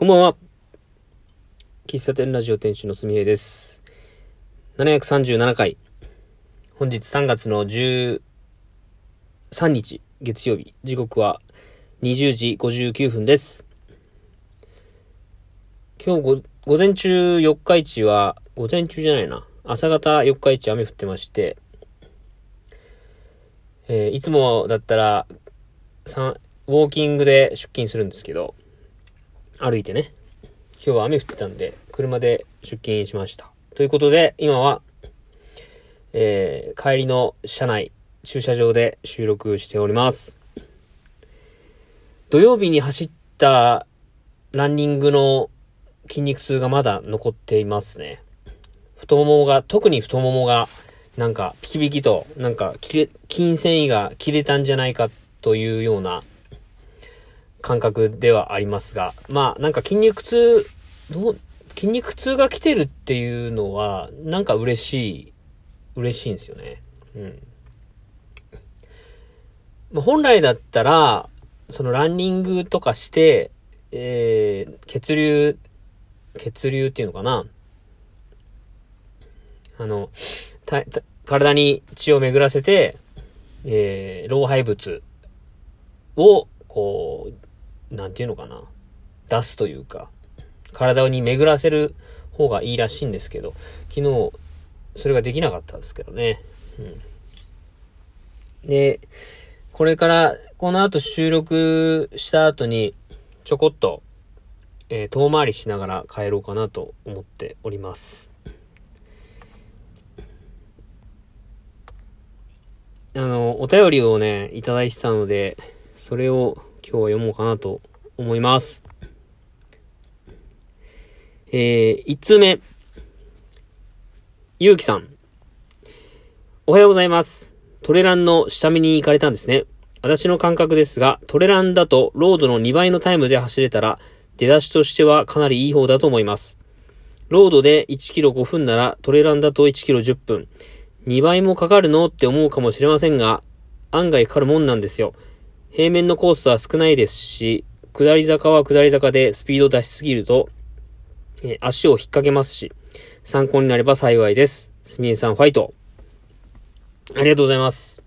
こんばんは。喫茶店ラジオ店主のすみへいです。737回。本日3月の13日、月曜日。時刻は20時59分です。今日午前中四日市は、午前中じゃないな。朝方四日市雨降ってまして、えーいつもだったら、ウォーキングで出勤するんですけど、歩いてね。今日は雨降ってたんで、車で出勤しました。ということで、今は、えー帰りの車内、駐車場で収録しております。土曜日に走ったランニングの筋肉痛がまだ残っていますね。太ももが、特に太ももが、なんか、ピキピキと、なんか、切れ、筋繊維が切れたんじゃないかというような感覚ではありますが、まあ、なんか筋肉痛、どう、筋肉痛が来てるっていうのは、なんか嬉しい、嬉しいんですよね。うん。まあ、本来だったら、そのランニングとかして、えー、血流、血流っていうのかなあの、体に血を巡らせて、えー、老廃物を、こう、なんていうのかな。出すというか、体に巡らせる方がいいらしいんですけど、昨日、それができなかったんですけどね。うん。で、これから、この後収録した後に、ちょこっと、えー遠回りしながら帰ろうかなと思っております。あの、お便りをね、いただいてたので、それを今日は読もうかなと思います。えー、1通目。ゆうきさん。おはようございます。トレランの下見に行かれたんですね。私の感覚ですが、トレランだとロードの2倍のタイムで走れたら、出だしとしてはかなりいい方だと思います。ロードで1キロ5分なら、トレランだと1キロ10分。2倍もかかるのって思うかもしれませんが、案外かかるもんなんですよ。平面のコースは少ないですし、下り坂は下り坂でスピード出しすぎると、え足を引っ掛けますし、参考になれば幸いです。すみえさんファイト。ありがとうございます。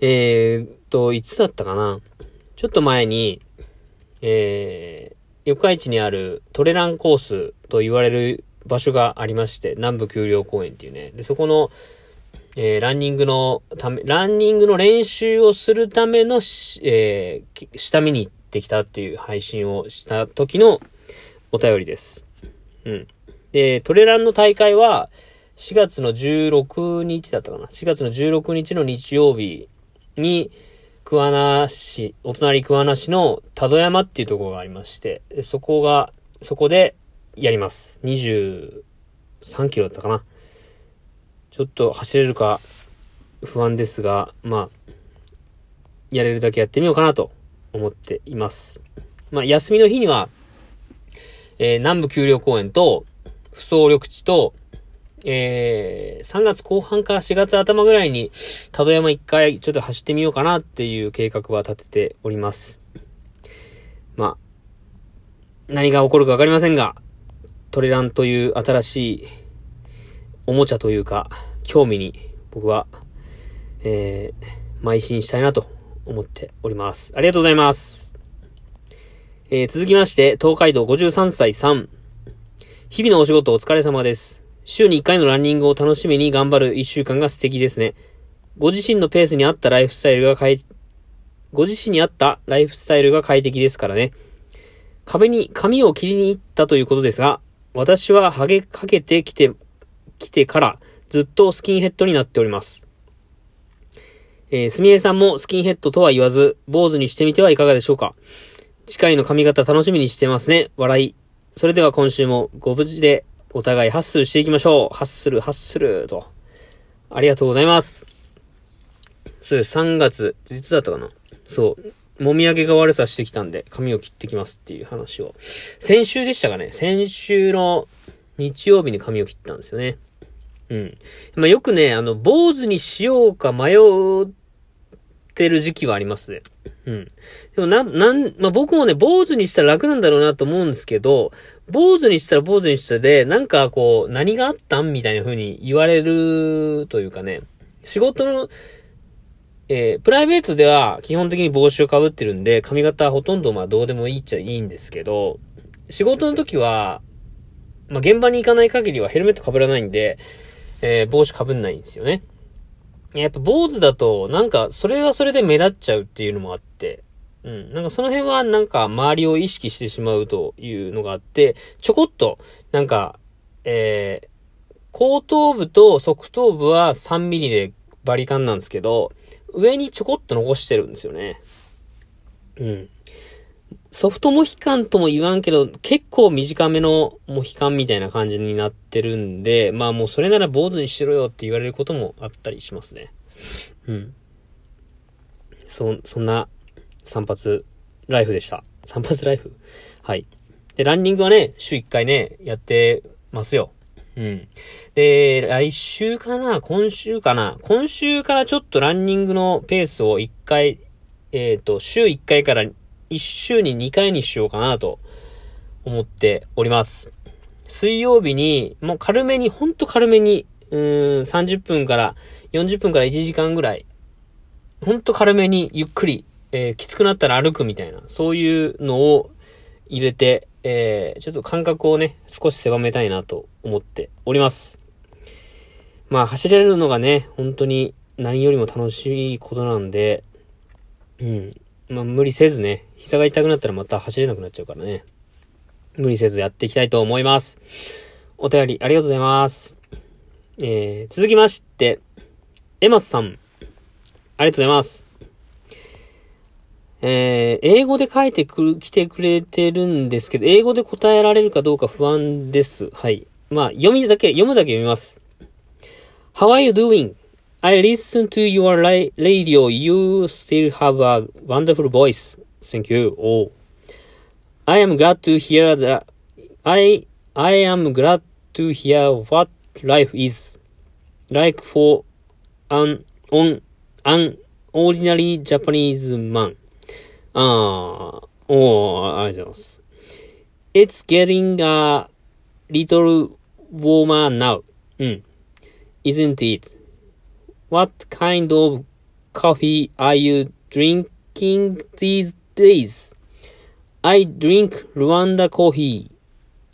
えーっと、いつだったかな？ちょっと前に、えー、四日市にあるトレランコースと言われる場所がありまして、南部丘陵公園っていうね。で、そこの、えーランニングのため、ランニングの練習をするための、えー下見に行ってきたっていう配信をした時のお便りです。うん。で、トレランの大会は、4月の16日だったかな ?4 月の16日の日曜日に、桑名市、お隣桑名市の多度山っていうところがありまして、そこが、そこでやります。23キロだったかなちょっと走れるか不安ですが、まあ、やれるだけやってみようかなと思っています。まあ、休みの日には、えー南部丘陵公園と、不走緑地と、えー3月後半か4月頭ぐらいに、多度山一回ちょっと走ってみようかなっていう計画は立てております。まあ、何が起こるかわかりませんが、トレランという新しいおもちゃというか、興味に僕は、えー、邁進したいなと思っております。ありがとうございます。えー、続きまして、東海道53歳さん。日々のお仕事お疲れ様です。週に1回のランニングを楽しみに頑張る1週間が素敵ですね。ご自身のペースに合ったライフスタイルが快、ご自身に合ったライフスタイルが快適ですからね。壁に髪を切りに行ったということですが、私はハゲかけてきて、来てからずっとスキンヘッドになっております。えー、すみえさんもスキンヘッドとは言わず、坊主にしてみてはいかがでしょうか？次回の髪型楽しみにしてますね。笑い。それでは今週もご無事でお互いハッスルしていきましょう。ハッスル、ハッスルと。ありがとうございます。そうです。3月、いつだったかな？そう。もみあげが悪さしてきたんで、髪を切ってきますっていう話を。先週でしたかね？先週の日曜日に髪を切ったんですよね。うん。まあ、よくね、あの、坊主にしようか迷うてる時期はありますね。うん。でもな、なん、まあ、僕もね、坊主にしたら楽なんだろうなと思うんですけど、坊主にしたら坊主にしたで、なんかこう、何があったんみたいな風に言われるというかね、仕事の、えー、プライベートでは基本的に帽子をかぶってるんで、髪型はほとんどまあどうでもいいっちゃいいんですけど、仕事の時は、まあ現場に行かない限りはヘルメット被らないんで、えー、帽子被んないんですよね。やっぱ坊主だと、なんか、それはそれで目立っちゃうっていうのもあって、うん。なんかその辺はなんか周りを意識してしまうというのがあって、ちょこっと、なんか、えー、後頭部と側頭部は3ミリでバリカンなんですけど、上にちょこっと残してるんですよね。うん。ソフトモヒカンとも言わんけど、結構短めのモヒカンみたいな感じになってるんで、まあもうそれなら坊主にしろよって言われることもあったりしますね。うん。そ、そんな散髪ライフでした。散髪ライフ？はい。で、ランニングはね、週1回ね、やってますよ。うん。で、来週かな？今週かな？今週からちょっとランニングのペースを1回、えっ、ー、と、週1回から1週に2回にしようかなと思っております。水曜日に、もう軽めに、ほんと軽めに、うん、30分から40分から1時間ぐらい、ほんと軽めにゆっくり、えー、きつくなったら歩くみたいな、そういうのを入れて、えー、ちょっと感覚をね、少し狭めたいなと思っております。まあ、走れるのがね、本当に何よりも楽しいことなんで、うん、まあ、無理せずね、膝が痛くなったらまた走れなくなっちゃうからね。無理せずやっていきたいと思います。お便りありがとうございます。えー、続きまして、エマスさん。ありがとうございます。えー、英語で書いてくる、来てくれてるんですけど、英語で答えられるかどうか不安です。はい。まあ、読みだけ、読むだけ読みます。How are you doing? I listen to your radio. You still have a wonderful voice. Thank you. Oh. I am glad to hear the I I am glad to hear what life is like for an on an ordinary Japanese man. Ah, oh, I don't. It's getting a little warmer now. Mm. Isn't it? What kind of coffee are you drinking these days? I drink Rwanda coffee.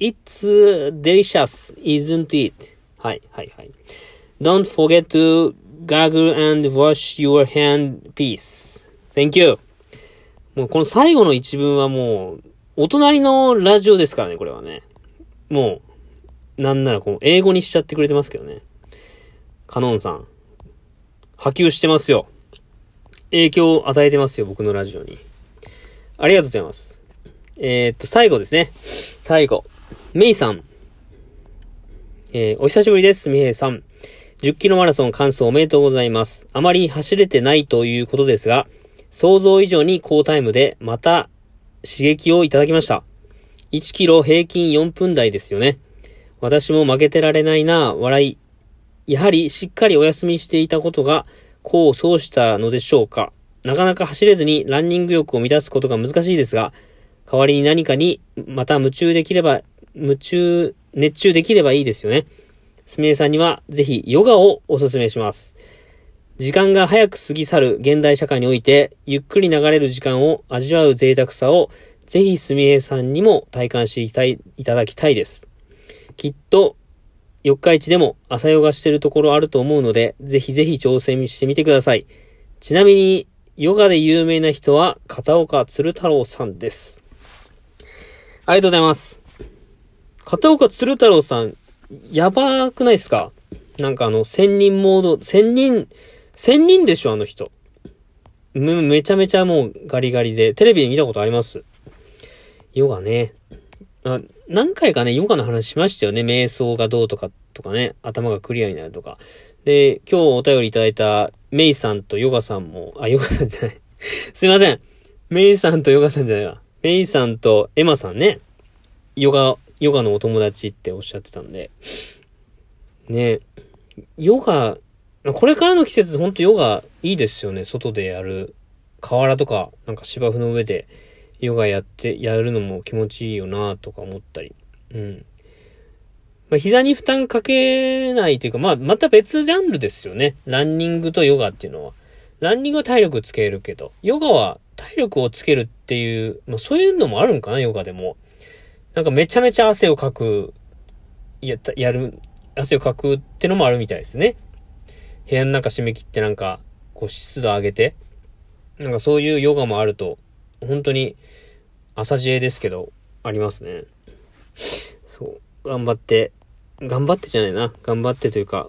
It's delicious, isn't it? はい、はい、はい。Don't forget to gargle and wash your hand, please. Thank you. もうこの最後の一文はもう、お隣のラジオですからね、これはね。もう、なんならこう、英語にしちゃってくれてますけどね。カノンさん。波及してますよ。影響を与えてますよ、僕のラジオに。ありがとうございます。えー、っと、最後ですね。最後。メイさん。えー、お久しぶりです、ミヘイさん。10キロマラソン完走おめでとうございます。あまり走れてないということですが、想像以上に高タイムで、また刺激をいただきました。1キロ平均4分台ですよね。私も負けてられないな、笑い。やはりしっかりお休みしていたことが功を奏したのでしょうか。なかなか走れずにランニング欲を満たすことが難しいですが、代わりに何かにまた夢中できれば、夢中、熱中できればいいですよね。すみれさんにはぜひヨガをお勧めします。時間が早く過ぎ去る現代社会において、ゆっくり流れる時間を味わう贅沢さを、ぜひすみれさんにも体感していただきたいです。きっと四日市でも朝ヨガしてるところあると思うので、ぜひぜひ挑戦してみてください。ちなみに、ヨガで有名な人は片岡鶴太郎さんです。ありがとうございます。片岡鶴太郎さん、やばくないですか？なんかあの、千人モード、千人、千人でしょあの人。め、めちゃめちゃもうガリガリで、テレビで見たことあります。ヨガね。あ何回かね、ヨガの話しましたよね。瞑想がどうとか、とかね、頭がクリアになるとか。で、今日お便りいただいたメイさんとヨガさんも、あ、ヨガさんじゃない すいません。メイさんとヨガさんじゃないわ。メイさんとエマさんね。ヨガ、ヨガのお友達っておっしゃってたんで。ね、ヨガ、これからの季節、ほんとヨガいいですよね。外でやる。河原とか、なんか芝生の上でヨガやって、やるのも気持ちいいよなとか思ったり。うん。まあ、膝に負担かけないというか、まあ、また別ジャンルですよね。ランニングとヨガっていうのは。ランニングは体力つけるけど、ヨガは体力をつけるっていう、まあ、そういうのもあるんかな、ヨガでも。なんかめちゃめちゃ汗をかく、やった、やる、汗をかくってのもあるみたいですね。部屋の中締め切ってなんか、こう湿度上げて、なんかそういうヨガもあると、本当に、朝知恵ですけど、ありますね。そう。頑張って、頑張ってじゃないな。頑張ってというか、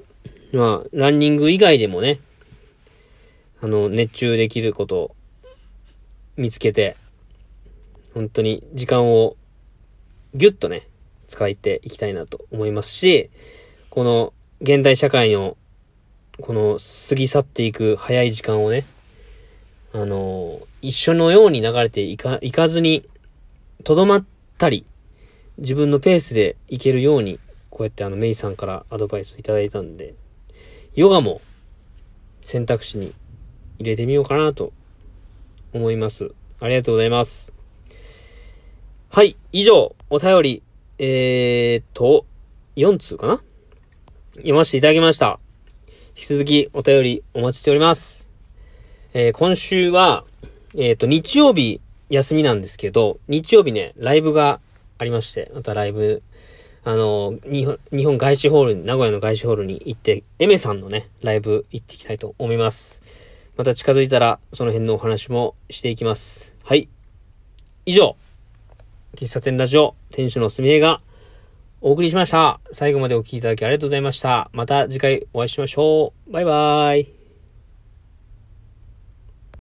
まあ、ランニング以外でもね、あの、熱中できることを見つけて、本当に時間をギュッとね、使っていきたいなと思いますし、この現代社会のこの過ぎ去っていく早い時間をね、あの、一緒のように流れていか、いかずに、とどまったり、自分のペースでいけるように、こうやってあの、メイさんからアドバイスいただいたんで、ヨガも選択肢に入れてみようかなと思います。ありがとうございます。はい、以上、お便り、えーと、4通かな？読ませていただきました。引き続きお便りお待ちしております。えー、今週は、えっ、ー、と、日曜日休みなんですけど、日曜日ね、ライブがありまして、またライブ、あの、日本、日本外資ホールに、名古屋の外資ホールに行って、エメさんのね、ライブ行っていきたいと思います。また近づいたら、その辺のお話もしていきます。はい。以上、喫茶店ラジオ、店主のすみえが、お送りしました。最後までお聴きいただきありがとうございました。また次回お会いしましょう。バイバーイ。